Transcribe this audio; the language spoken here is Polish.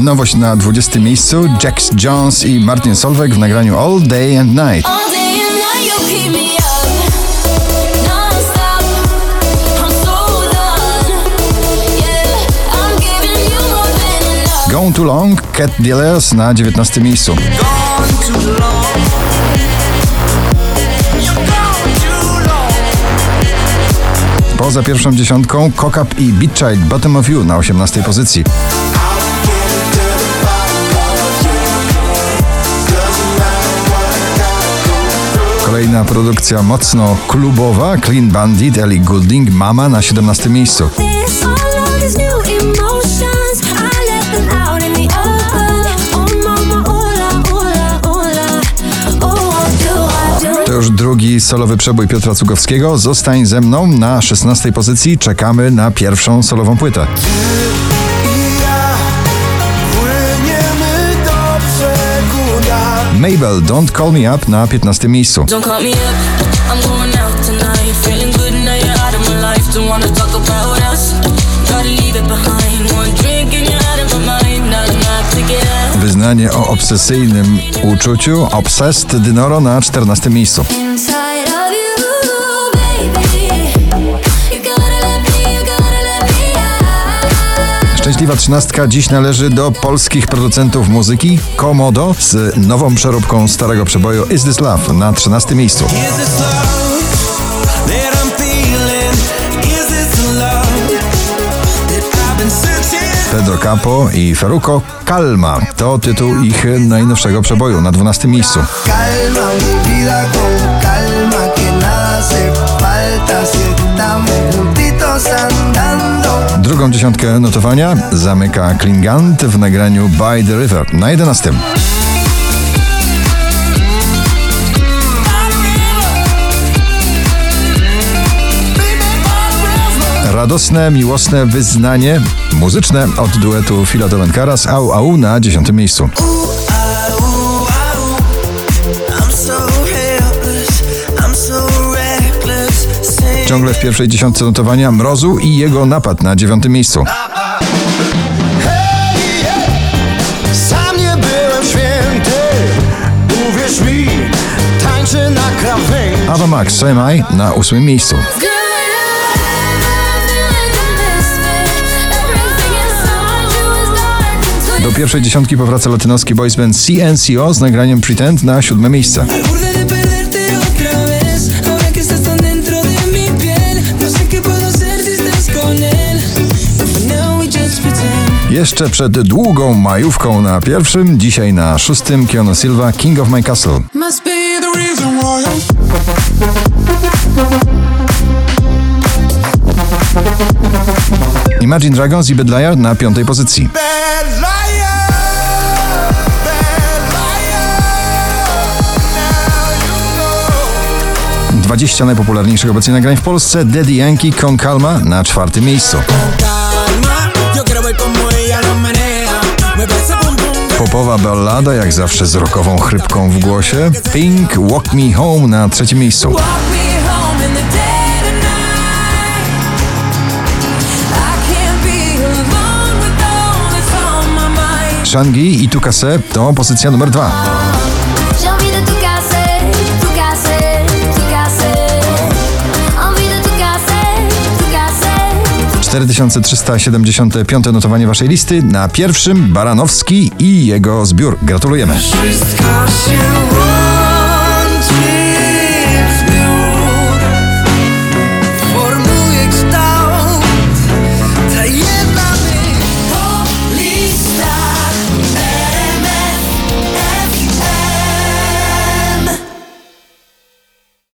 Nowość na 20 miejscu Jax Jones i Martin Solveig w nagraniu All Day and Night. Gone Too Long Cat Dealers na 19 miejscu. Poza pierwszą dziesiątką Cock Up i Beat Child Bottom of You na 18 pozycji. Kolejna produkcja mocno klubowa Clean Bandit, Ellie Goulding, Mama na 17 miejscu. To już drugi solowy przebój Piotra Cugowskiego. Zostań ze mną na 16 pozycji. Czekamy na pierwszą solową płytę. Of my mind. Not enough to get out. Wyznanie o obsesyjnym uczuciu. Obsessed Dynoro na 14 miejscu. Szczęśliwa trzynastka dziś należy do polskich producentów muzyki Komodo z nową przeróbką starego przeboju Is This Love na 13 miejscu. Pedro Capo i Feruko Calma to tytuł ich najnowszego przeboju na 12 miejscu. Calma Drugą dziesiątkę notowania zamyka Klingant w nagraniu By the River na 11. Radosne, miłosne wyznanie muzyczne od duetu Filato Karas Au Au na 10 miejscu. Ciągle w pierwszej dziesiątce notowania Mrozu i jego napad na dziewiątym miejscu. Ava Max, I na ósmym miejscu. Do pierwszej dziesiątki powraca latynoski boys band CNCO z nagraniem Pretend na siódme miejsce. Jeszcze przed długą majówką na pierwszym, dzisiaj na szóstym Keanu Silva King of My Castle. Imagine Dragons i Bad Liar na piątej pozycji. 20 najpopularniejszych obecnie nagrań w Polsce Daddy Yankee Con Calma na czwartym miejscu. Popowa ballada, jak zawsze z rokową chrypką w głosie. Pink Walk Me Home na trzecim miejscu. Shangi i Tukase to pozycja numer dwa. 4375 notowanie waszej listy. Na pierwszym Baranowski i jego zbiór. Gratulujemy.